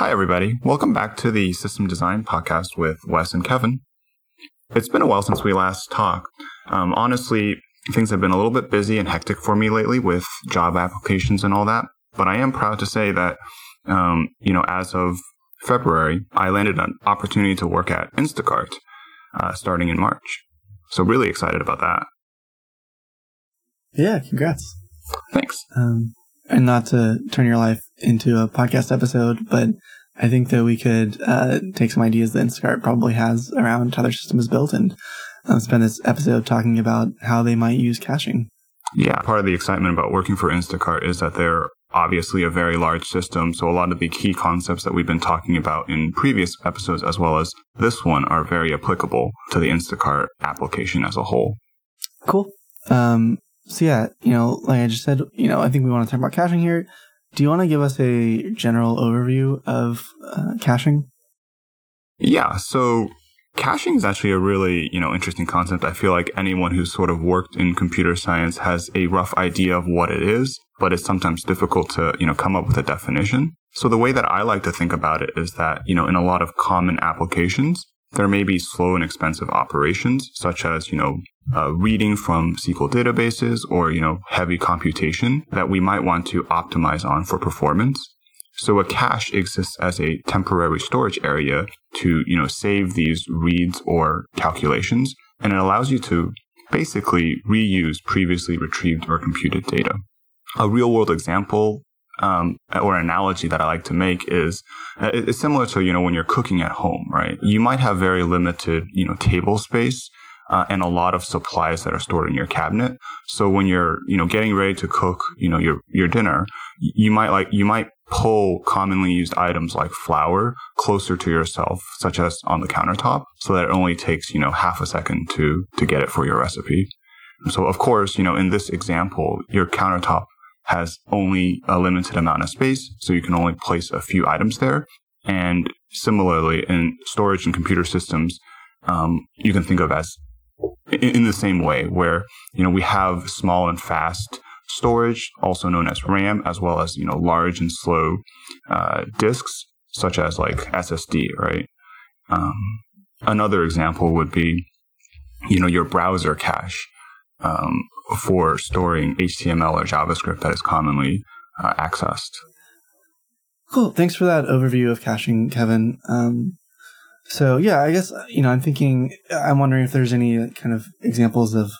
Hi, everybody. Welcome back to the System Design Podcast with Wes and Kevin. It's been a while since we last talked. Um, honestly, things have been a little bit busy and hectic for me lately with job applications and all that. But I am proud to say that, um, you know, as of February, I landed an opportunity to work at Instacart uh, starting in March. So really excited about that. Yeah, congrats. Thanks. Um, and not to turn your life into a podcast episode, but I think that we could uh, take some ideas that Instacart probably has around how their system is built and uh, spend this episode talking about how they might use caching. Yeah, part of the excitement about working for Instacart is that they're obviously a very large system. So a lot of the key concepts that we've been talking about in previous episodes, as well as this one, are very applicable to the Instacart application as a whole. Cool. Um, so yeah, you know, like I just said, you know, I think we want to talk about caching here. Do you want to give us a general overview of uh, caching? Yeah. So caching is actually a really, you know, interesting concept. I feel like anyone who's sort of worked in computer science has a rough idea of what it is, but it's sometimes difficult to, you know, come up with a definition. So the way that I like to think about it is that, you know, in a lot of common applications, there may be slow and expensive operations, such as, you know, uh, reading from SQL databases or, you know, heavy computation that we might want to optimize on for performance. So a cache exists as a temporary storage area to, you know, save these reads or calculations, and it allows you to basically reuse previously retrieved or computed data. A real world example um, or analogy that I like to make is uh, it's similar to you know when you're cooking at home, right? You might have very limited you know table space uh, and a lot of supplies that are stored in your cabinet. So when you're you know getting ready to cook you know your your dinner, you might like you might pull commonly used items like flour closer to yourself, such as on the countertop, so that it only takes you know half a second to to get it for your recipe. So of course, you know, in this example, your countertop has only a limited amount of space, so you can only place a few items there. And similarly, in storage and computer systems, um, you can think of as in, the same way, where you know we have small and fast storage, also known as RAM, as well as you know large and slow uh, disks, such as like SSD, right? Um, another example would be, you know, your browser cache. Um, for storing HTML or JavaScript that is commonly uh, accessed. Cool. Thanks for that overview of caching, Kevin. Um, so yeah, I guess you know I'm thinking I'm wondering if there's any kind of examples of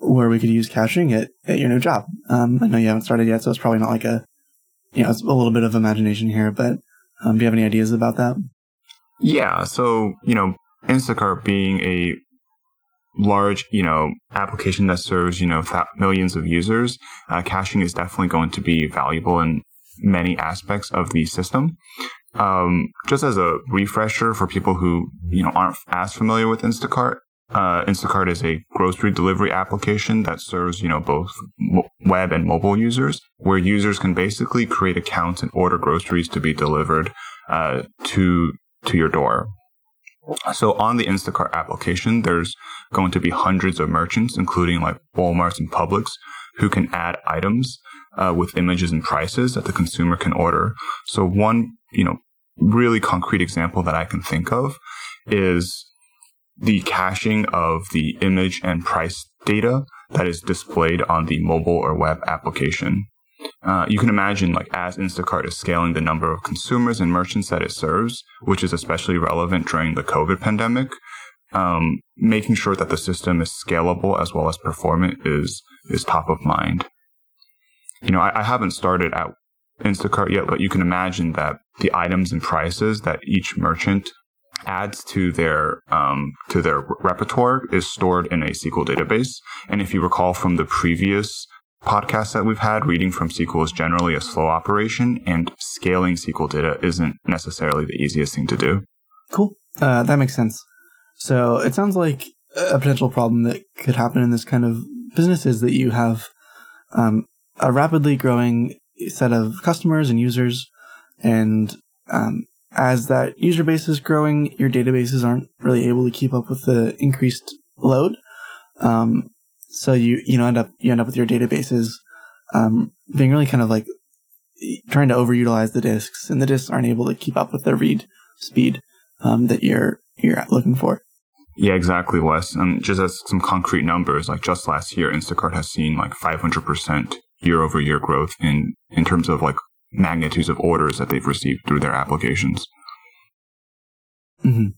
where we could use caching at, at your new job. Um, I know you haven't started yet, so it's probably not like a you know it's a little bit of imagination here, but um, do you have any ideas about that? Yeah. So you know, Instacart being a large, you know, application that serves, you know, millions of users, uh, caching is definitely going to be valuable in many aspects of the system. Um, just as a refresher for people who, you know, aren't as familiar with Instacart, uh, Instacart is a grocery delivery application that serves, you know, both web and mobile users, where users can basically create accounts and order groceries to be delivered uh, to to your door. So on the Instacart application, there's going to be hundreds of merchants, including like Walmart's and Publix, who can add items uh, with images and prices that the consumer can order. So one, you know, really concrete example that I can think of is the caching of the image and price data that is displayed on the mobile or web application. Uh, you can imagine, like, as Instacart is scaling the number of consumers and merchants that it serves, which is especially relevant during the COVID pandemic, um, making sure that the system is scalable as well as performant is is top of mind. You know, I, I haven't started at Instacart yet, but you can imagine that the items and prices that each merchant adds to their um, to their repertoire is stored in a SQL database. And if you recall from the previous podcasts that we've had, reading from SQL is generally a slow operation, and scaling SQL data isn't necessarily the easiest thing to do. Cool. Uh, that makes sense. So it sounds like a potential problem that could happen in this kind of business is that you have um, a rapidly growing set of customers and users, and um, as that user base is growing, your databases aren't really able to keep up with the increased load. Um, so you you know end up you end up with your databases um, being really kind of like trying to overutilize the disks, and the disks aren't able to keep up with the read speed um, that you're you're looking for. Yeah, exactly, Wes. And just as some concrete numbers, like just last year, Instacart has seen like 500% year over year growth in, in terms of like magnitudes of orders that they've received through their applications. Mm-hmm.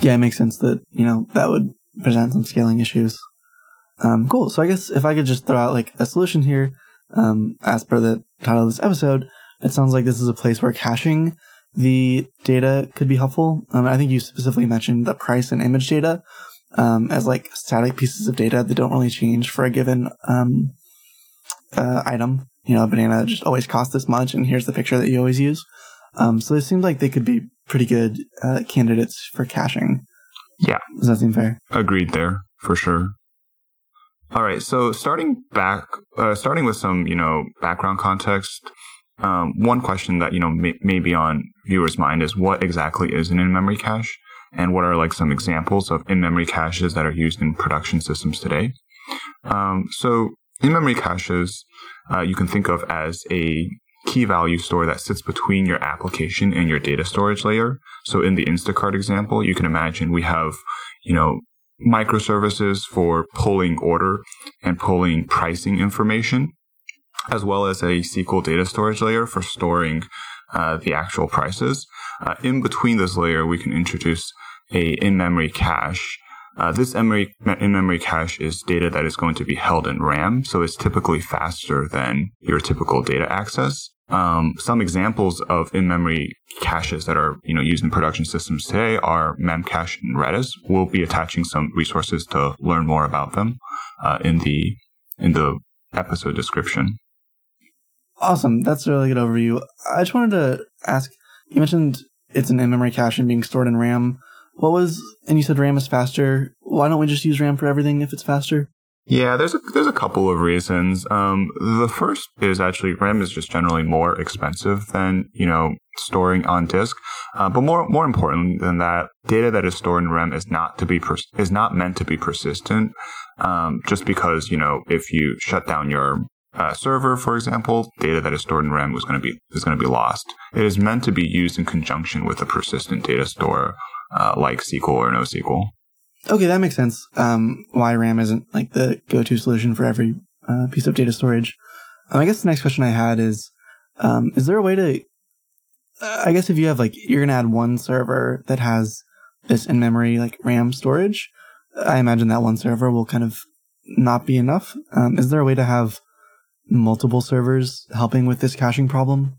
Yeah, it makes sense that, you know, that would present some scaling issues. Um, cool. So I guess if I could just throw out like a solution here, um, as per the title of this episode, it sounds like this is a place where caching the data could be helpful. Um, I think you specifically mentioned the price and image data um, as like static pieces of data that don't really change for a given um, uh, item. You know, a banana just always costs this much, and here's the picture that you always use. Um, so it seems like they could be pretty good uh, candidates for caching. Yeah. Does that seem fair? Agreed there, for sure. All right, so starting back, uh, starting with some, you know, background context, um, one question that, you know, may, may be on viewers' mind is what exactly is an in-memory cache? And what are like some examples of in-memory caches that are used in production systems today? Um, so in-memory caches, uh, you can think of as a key value store that sits between your application and your data storage layer. So in the Instacart example, you can imagine we have, you know, microservices for pulling order and pulling pricing information, as well as a SQL data storage layer for storing uh, the actual prices. Uh, in between this layer, we can introduce a in-memory cache. Uh, this in-memory cache is data that is going to be held in RAM, so it's typically faster than your typical data access. Um, some examples of in-memory caches that are you know used in production systems today are Memcache and Redis. We'll be attaching some resources to learn more about them uh, in the in the episode description. Awesome, that's a really good overview. I just wanted to ask. You mentioned it's an in-memory cache and being stored in RAM. What was and you said RAM is faster. Why don't we just use RAM for everything if it's faster? Yeah, there's a there's a couple of reasons. Um, the first is actually RAM is just generally more expensive than you know storing on disk. Uh, but more more important than that, data that is stored in RAM is not to be pers- is not meant to be persistent. Um, just because you know if you shut down your uh, server, for example, data that is stored in RAM was going to be is going to be lost. It is meant to be used in conjunction with a persistent data store uh, like SQL or NoSQL. Okay, that makes sense. Um, why RAM isn't like the go-to solution for every uh, piece of data storage. Um, I guess the next question I had is, um, is there a way to? Uh, I guess if you have like you're gonna add one server that has this in-memory like RAM storage, I imagine that one server will kind of not be enough. Um, is there a way to have multiple servers helping with this caching problem?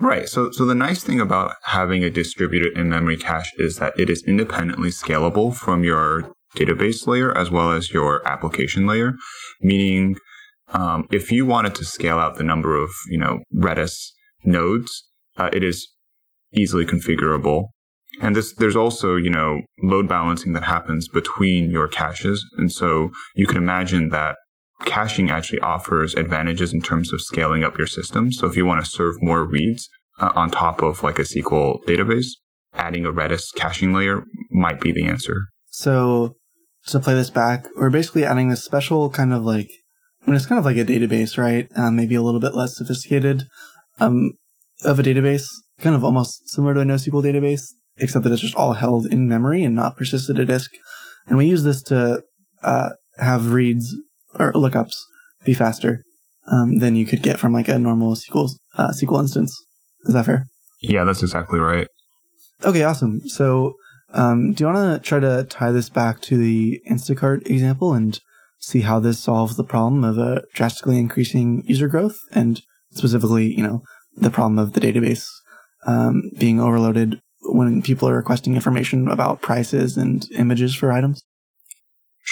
Right. So, so the nice thing about having a distributed in-memory cache is that it is independently scalable from your database layer as well as your application layer. Meaning, um, if you wanted to scale out the number of you know Redis nodes, uh, it is easily configurable. And this, there's also, you know, load balancing that happens between your caches. And so you can imagine that caching actually offers advantages in terms of scaling up your system. So if you want to serve more reads uh, on top of like a SQL database, adding a Redis caching layer might be the answer. So to play this back, we're basically adding this special kind of like, I mean, it's kind of like a database, right? Um, maybe a little bit less sophisticated um, of a database, kind of almost similar to a NoSQL database, except that it's just all held in memory and not persisted to disk. And we use this to uh, have reads or lookups be faster um, than you could get from like a normal SQL uh, SQL instance. Is that fair? Yeah, that's exactly right. Okay, awesome. So, um, do you want to try to tie this back to the Instacart example and see how this solves the problem of a drastically increasing user growth and specifically, you know, the problem of the database um, being overloaded when people are requesting information about prices and images for items?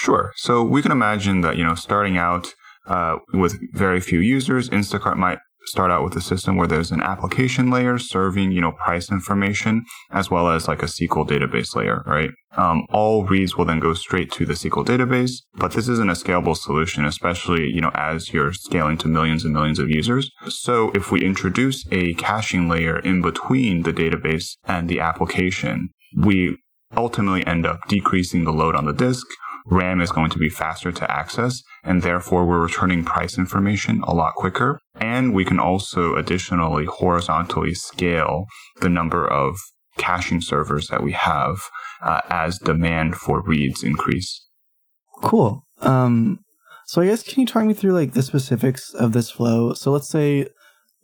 Sure. So we can imagine that, you know, starting out uh, with very few users, Instacart might start out with a system where there's an application layer serving, you know, price information as well as like a SQL database layer, right? Um, all reads will then go straight to the SQL database, but this isn't a scalable solution, especially, you know, as you're scaling to millions and millions of users. So if we introduce a caching layer in between the database and the application, we ultimately end up decreasing the load on the disk, RAM is going to be faster to access, and therefore we're returning price information a lot quicker. And we can also additionally horizontally scale the number of caching servers that we have uh, as demand for reads increase. Cool. Um, so I guess can you talk me through like the specifics of this flow? So let's say,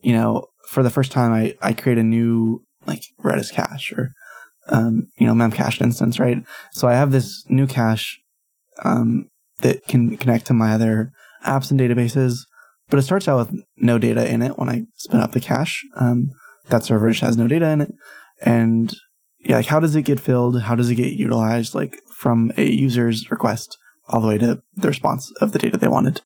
you know, for the first time I, I create a new like Redis cache or um, you know, memcached instance, right? So I have this new cache um, that can connect to my other apps and databases, but it starts out with no data in it when I spin up the cache. Um, that server just has no data in it. And yeah, like how does it get filled? How does it get utilized like from a user's request all the way to the response of the data they wanted?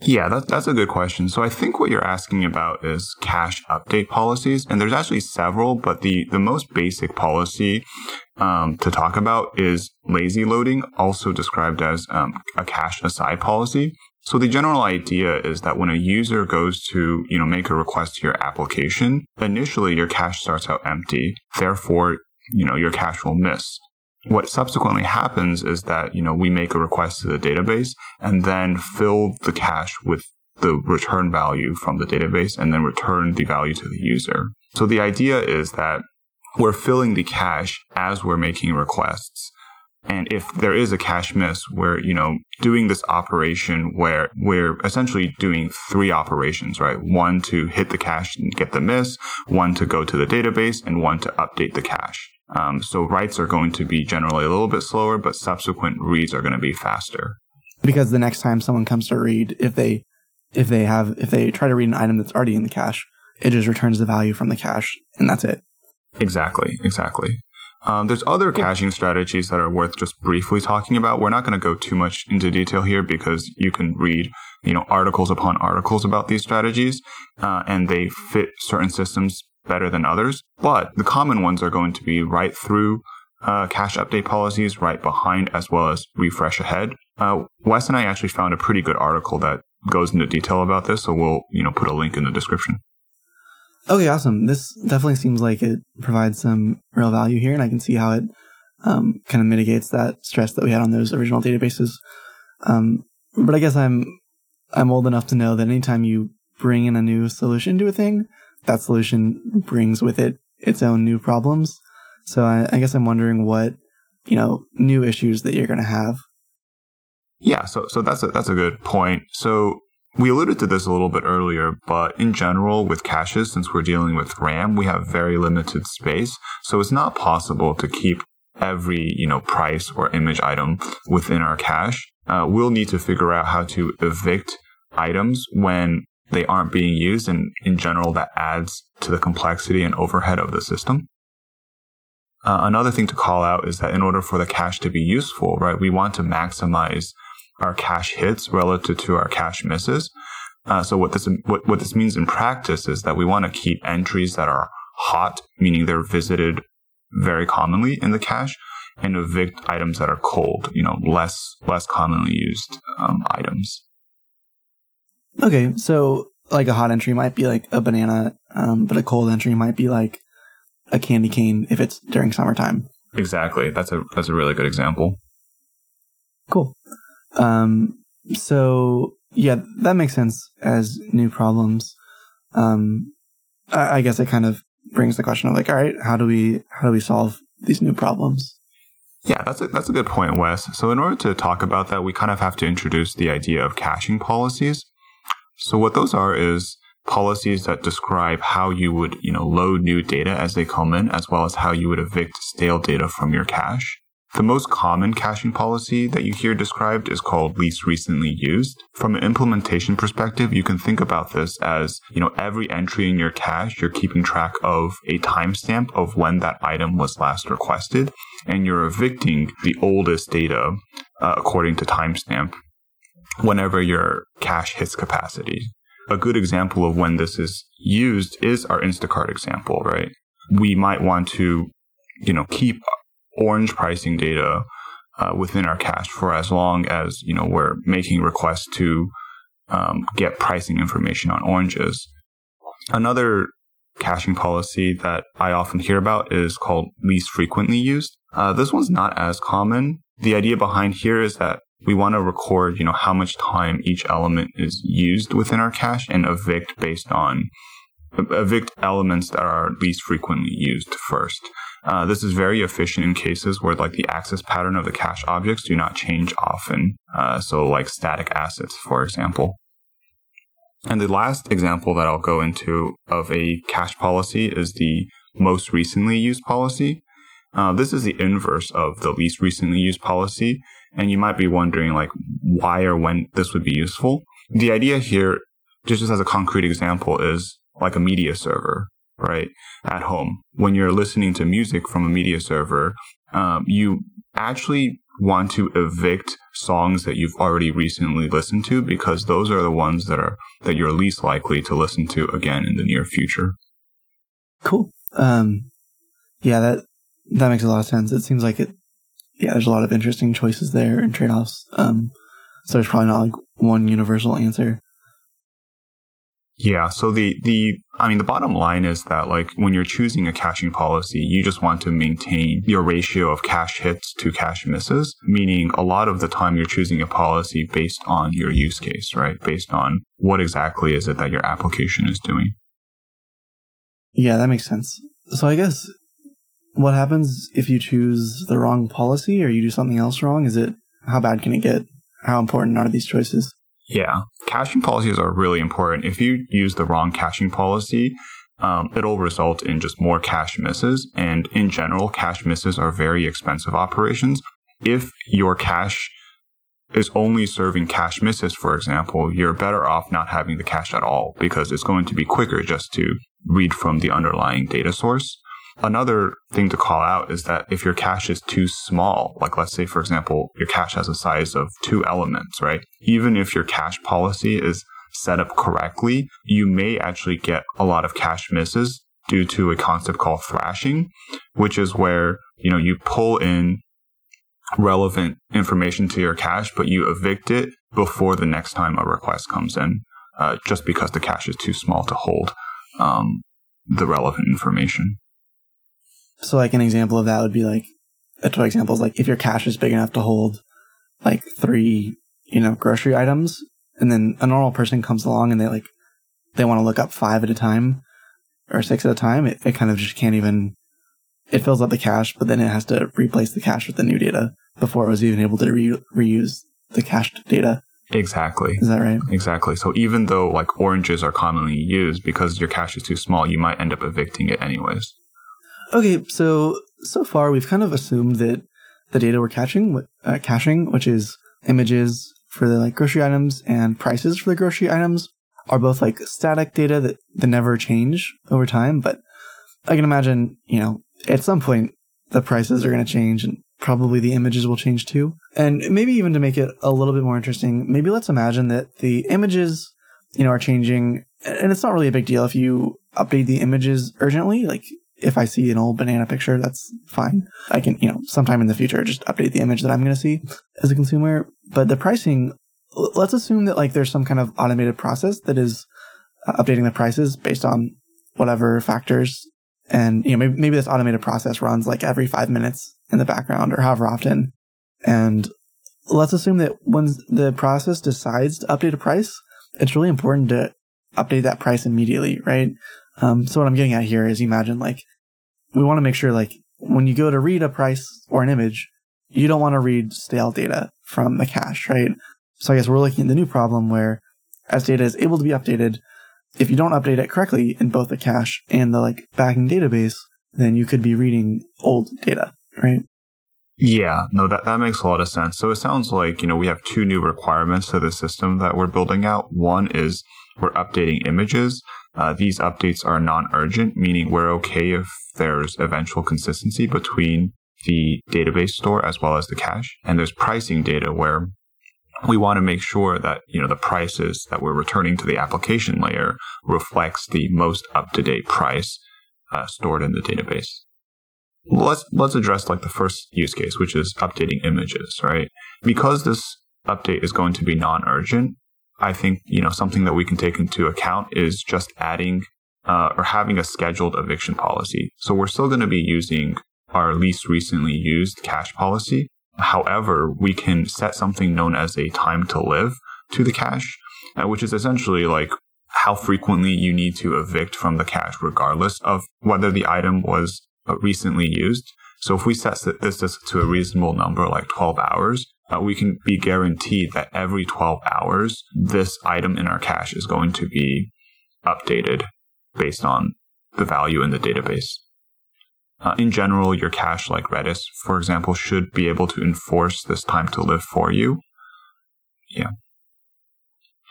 Yeah, that, that's a good question. So I think what you're asking about is cache update policies, and there's actually several, but the, the most basic policy um, to talk about is lazy loading, also described as um, a cache aside policy. So the general idea is that when a user goes to, you know, make a request to your application, initially your cache starts out empty. Therefore, you know, your cache will miss. What subsequently happens is that, you know, we make a request to the database and then fill the cache with the return value from the database and then return the value to the user. So the idea is that we're filling the cache as we're making requests. And if there is a cache miss, we're, you know, doing this operation where we're essentially doing three operations, right? One to hit the cache and get the miss, one to go to the database, and one to update the cache. Um, so writes are going to be generally a little bit slower, but subsequent reads are going to be faster. Because the next time someone comes to read, if they if they have if they try to read an item that's already in the cache, it just returns the value from the cache, and that's it. Exactly, exactly. Um, there's other caching strategies that are worth just briefly talking about. We're not going to go too much into detail here because you can read, you know, articles upon articles about these strategies, uh, and they fit certain systems better than others. But the common ones are going to be write through uh, cache update policies, write behind, as well as refresh ahead. Uh, Wes and I actually found a pretty good article that goes into detail about this, so we'll you know put a link in the description. Okay, awesome. This definitely seems like it provides some real value here, and I can see how it um, kind of mitigates that stress that we had on those original databases. Um, but I guess I'm I'm old enough to know that anytime you bring in a new solution to a thing, that solution brings with it its own new problems. So I, I guess I'm wondering what you know new issues that you're going to have. Yeah, so so that's a that's a good point. So we alluded to this a little bit earlier, but in general, with caches, since we're dealing with RAM, we have very limited space. So it's not possible to keep every, you know, price or image item within our cache. Uh, we'll need to figure out how to evict items when they aren't being used. And in general, that adds to the complexity and overhead of the system. Uh, another thing to call out is that in order for the cache to be useful, right, we want to maximize our cache hits relative to our cache misses. Uh, so what this what, what this means in practice is that we want to keep entries that are hot, meaning they're visited very commonly in the cache, and evict items that are cold, you know, less less commonly used um, items. Okay, so like a hot entry might be like a banana, um, but a cold entry might be like a candy cane if it's during summertime. Exactly. That's a that's a really good example. Cool. Um, so yeah, that makes sense as new problems. Um, I, I guess it kind of brings the question of like, all right, how do we how do we solve these new problems? Yeah, that's a, that's a good point, Wes. So in order to talk about that, we kind of have to introduce the idea of caching policies. So what those are is policies that describe how you would, you know, load new data as they come in, as well as how you would evict stale data from your cache. The most common caching policy that you hear described is called least recently used. From an implementation perspective, you can think about this as, you know, every entry in your cache, you're keeping track of a timestamp of when that item was last requested, and you're evicting the oldest data uh, according to timestamp whenever your cache hits capacity. A good example of when this is used is our Instacart example, right? We might want to, you know, keep orange pricing data uh, within our cache for as long as you know we're making requests to um, get pricing information on oranges. Another caching policy that I often hear about is called least frequently used. Uh, this one's not as common. The idea behind here is that we want to record, you know, how much time each element is used within our cache and evict based on evict elements that are least frequently used first. Uh, this is very efficient in cases where like the access pattern of the cache objects do not change often. Uh, so like static assets, for example. And the last example that I'll go into of a cache policy is the most recently used policy. Uh, this is the inverse of the least recently used policy. And you might be wondering, like, why or when this would be useful. The idea here, just as a concrete example, is like a media server, right? At home. When you're listening to music from a media server, um, you actually want to evict songs that you've already recently listened to because those are the ones that are that you're least likely to listen to again in the near future. Cool. Um, yeah, that that makes a lot of sense. It seems like it. Yeah, there's a lot of interesting choices there and trade offs. Um, so there's probably not like one universal answer. Yeah. So the, the, I mean, the bottom line is that like when you're choosing a caching policy, you just want to maintain your ratio of cache hits to cache misses, meaning a lot of the time you're choosing a policy based on your use case, right? Based on what exactly is it that your application is doing. Yeah, that makes sense. So I guess what happens if you choose the wrong policy or you do something else wrong? Is it, how bad can it get? How important are these choices? Yeah, caching policies are really important. If you use the wrong caching policy, um, it'll result in just more cache misses. And in general, cache misses are very expensive operations. If your cache is only serving cache misses, for example, you're better off not having the cache at all because it's going to be quicker just to read from the underlying data source. Another thing to call out is that if your cache is too small, like let's say, for example, your cache has a size of two elements, right? Even if your cache policy is set up correctly, you may actually get a lot of cache misses due to a concept called thrashing, which is where, you know, you pull in relevant information to your cache, but you evict it before the next time a request comes in, uh, just because the cache is too small to hold um, the relevant information. So like an example of that would be like a toy example is like if your cache is big enough to hold like three, you know, grocery items, and then a normal person comes along and they like they want to look up five at a time or six at a time, it, it kind of just can't even it fills up the cache, but then it has to replace the cache with the new data before it was even able to re- reuse the cached data. Exactly. Is that right? Exactly. So even though like oranges are commonly used because your cache is too small, you might end up evicting it anyways. Okay, so so far we've kind of assumed that the data we're catching, uh, caching, which is images for the like grocery items and prices for the grocery items, are both like static data that, that never change over time. But I can imagine, you know, at some point the prices are going to change and probably the images will change too. And maybe even to make it a little bit more interesting, maybe let's imagine that the images, you know, are changing and it's not really a big deal if you update the images urgently. Like if I see an old banana picture, that's fine. I can, you know, sometime in the future just update the image that I'm going to see as a consumer. But the pricing, let's assume that like there's some kind of automated process that is uh, updating the prices based on whatever factors. And, you know, maybe, maybe this automated process runs like every five minutes in the background or however often. And let's assume that when the process decides to update a price, it's really important to update that price immediately, right? Um, so what I'm getting at here is imagine like we want to make sure like when you go to read a price or an image, you don't want to read stale data from the cache, right? So I guess we're looking at the new problem where as data is able to be updated, if you don't update it correctly in both the cache and the like backing database, then you could be reading old data, right? Yeah, no, that, that makes a lot of sense. So it sounds like, you know, we have two new requirements to the system that we're building out. One is we're updating images. Uh, these updates are non-urgent, meaning we're okay if there's eventual consistency between the database store as well as the cache. And there's pricing data where we want to make sure that you know the prices that we're returning to the application layer reflects the most up-to-date price uh, stored in the database. Let's let's address like the first use case, which is updating images, right? Because this update is going to be non-urgent, I think, you know, something that we can take into account is just adding uh, or having a scheduled eviction policy. So we're still going to be using our least recently used cache policy, However, we can set something known as a time to live to the cache, uh, which is essentially like how frequently you need to evict from the cache, regardless of whether the item was uh, recently used. So if we set this to a reasonable number, like 12 hours, uh, we can be guaranteed that every 12 hours, this item in our cache is going to be updated based on the value in the database. Uh, in general, your cache, like Redis, for example, should be able to enforce this time to live for you. Yeah.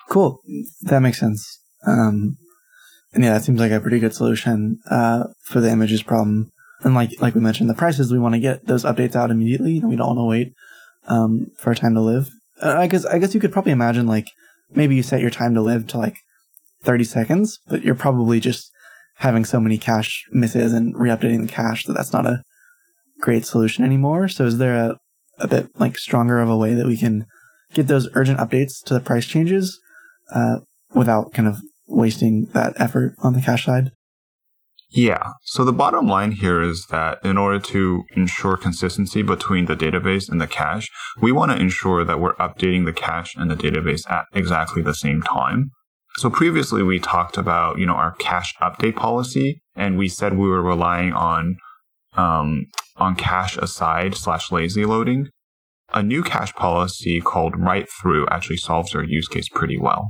Cool. That makes sense. Um, and yeah, that seems like a pretty good solution uh, for the images problem. And like like we mentioned, the prices we want to get those updates out immediately. we don't want to wait um, for a time to live. Uh, I guess I guess you could probably imagine like maybe you set your time to live to like 30 seconds, but you're probably just having so many cache misses and re-updating the cache that that's not a great solution anymore. So is there a, a bit like stronger of a way that we can get those urgent updates to the price changes uh, without kind of wasting that effort on the cache side? Yeah. So the bottom line here is that in order to ensure consistency between the database and the cache, we want to ensure that we're updating the cache and the database at exactly the same time. So previously we talked about, you know, our cache update policy and we said we were relying on, um, on cache aside slash lazy loading. A new cache policy called write through actually solves our use case pretty well.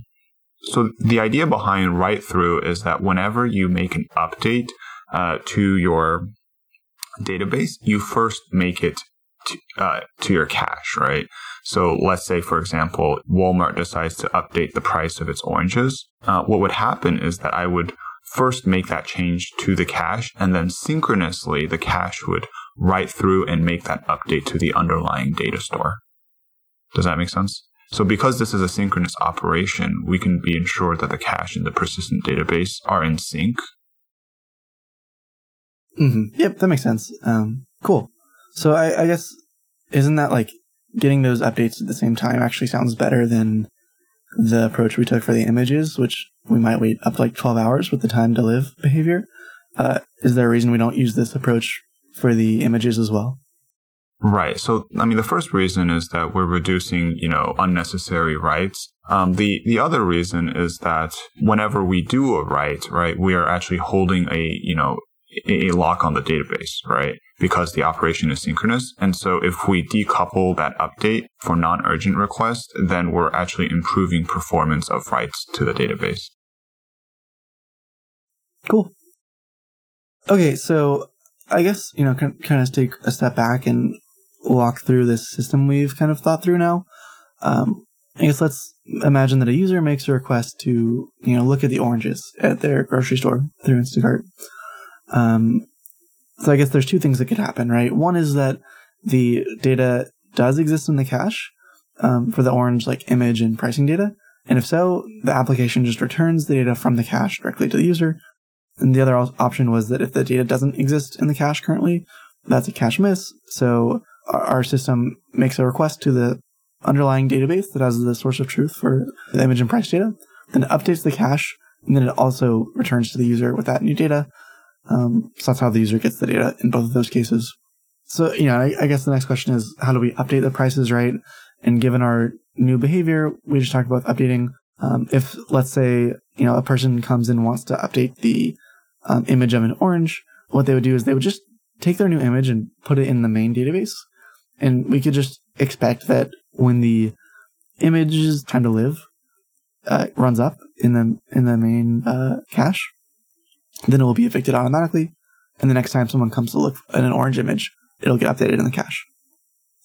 So the idea behind write through is that whenever you make an update uh, to your database, you first make it to, uh, to your cache, right? So let's say, for example, Walmart decides to update the price of its oranges. Uh, what would happen is that I would first make that change to the cache, and then synchronously, the cache would write through and make that update to the underlying data store. Does that make sense? So because this is a synchronous operation, we can be ensured that the cache and the persistent database are in sync. Mm-hmm. Yep, that makes sense. Um, cool. So I, I guess isn't that like getting those updates at the same time actually sounds better than the approach we took for the images, which we might wait up like 12 hours with the time to live behavior. Uh, is there a reason we don't use this approach for the images as well? Right. So, I mean, the first reason is that we're reducing, you know, unnecessary writes. Um, the, the other reason is that whenever we do a write, right, we are actually holding a, you know, a lock on the database, right? Because the operation is synchronous. And so if we decouple that update for non-urgent requests, then we're actually improving performance of writes to the database. Cool. Okay, so I guess, you know, kind of take a step back and walk through this system we've kind of thought through now. Um, I guess let's imagine that a user makes a request to, you know, look at the oranges at their grocery store through Instacart. Um, so I guess there's two things that could happen, right? One is that the data does exist in the cache um, for the orange like image and pricing data, and if so, the application just returns the data from the cache directly to the user. And the other option was that if the data doesn't exist in the cache currently, that's a cache miss. So our system makes a request to the underlying database that has the source of truth for the image and price data, then it updates the cache, and then it also returns to the user with that new data. Um, so that's how the user gets the data in both of those cases. So, you know, I, I, guess the next question is how do we update the prices, right? And given our new behavior, we just talked about updating. Um, if, let's say, you know, a person comes and wants to update the um, image of an orange, what they would do is they would just take their new image and put it in the main database. And we could just expect that when the image's time to live uh, runs up in the in the main uh, cache, then it will be evicted automatically. And the next time someone comes to look at an orange image, it'll get updated in the cache.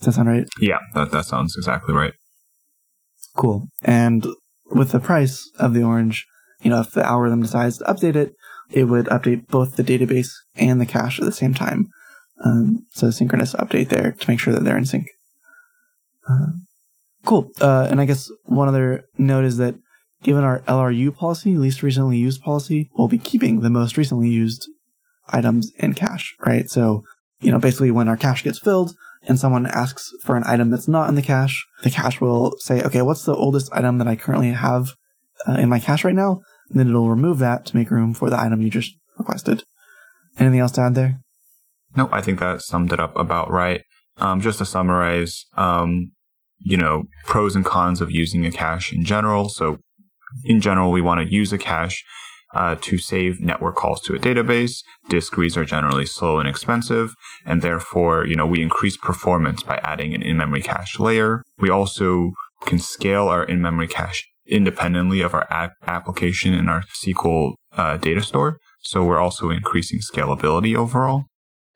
Does that sound right? Yeah, that, that sounds exactly right. Cool. And with the price of the orange, you know, if the algorithm decides to update it, it would update both the database and the cache at the same time. Um, so synchronous update there to make sure that they're in sync. Uh, cool. Uh, and I guess one other note is that given our LRU policy, least recently used policy, we'll be keeping the most recently used items in cache, right? So, you know, basically when our cache gets filled and someone asks for an item that's not in the cache, the cache will say, okay, what's the oldest item that I currently have uh, in my cache right now? And then it'll remove that to make room for the item you just requested. Anything else to add there? No, I think that summed it up about right. um, just to summarize, um, you know, pros and cons of using a cache in general. So, in general, we want to use a cache uh, to save network calls to a database. Disk reads are generally slow and expensive, and therefore, you know, we increase performance by adding an in-memory cache layer. We also can scale our in-memory cache independently of our app application in our SQL uh, data store. So we're also increasing scalability overall.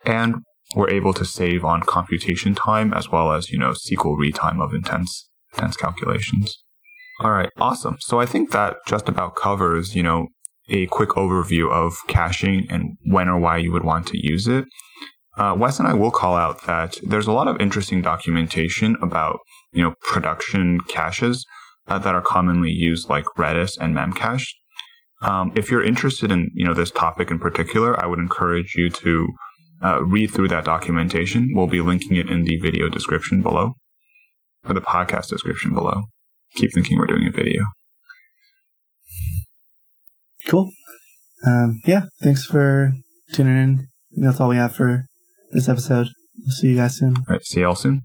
And we're able to save on computation time as well as, you know, SQL read time of intense, intense calculations. All right. Awesome. So I think that just about covers, you know, a quick overview of caching and when or why you would want to use it. Uh, Wes and I will call out that there's a lot of interesting documentation about, you know, production caches uh, that are commonly used like Redis and Memcache. Um, if you're interested in, you know, this topic in particular, I would encourage you to uh, read through that documentation. We'll be linking it in the video description below, or the podcast description below. Keep thinking we're doing a video. Cool. Um, yeah, thanks for tuning in. That's all we have for this episode. We'll see you guys soon. All right, see y'all soon.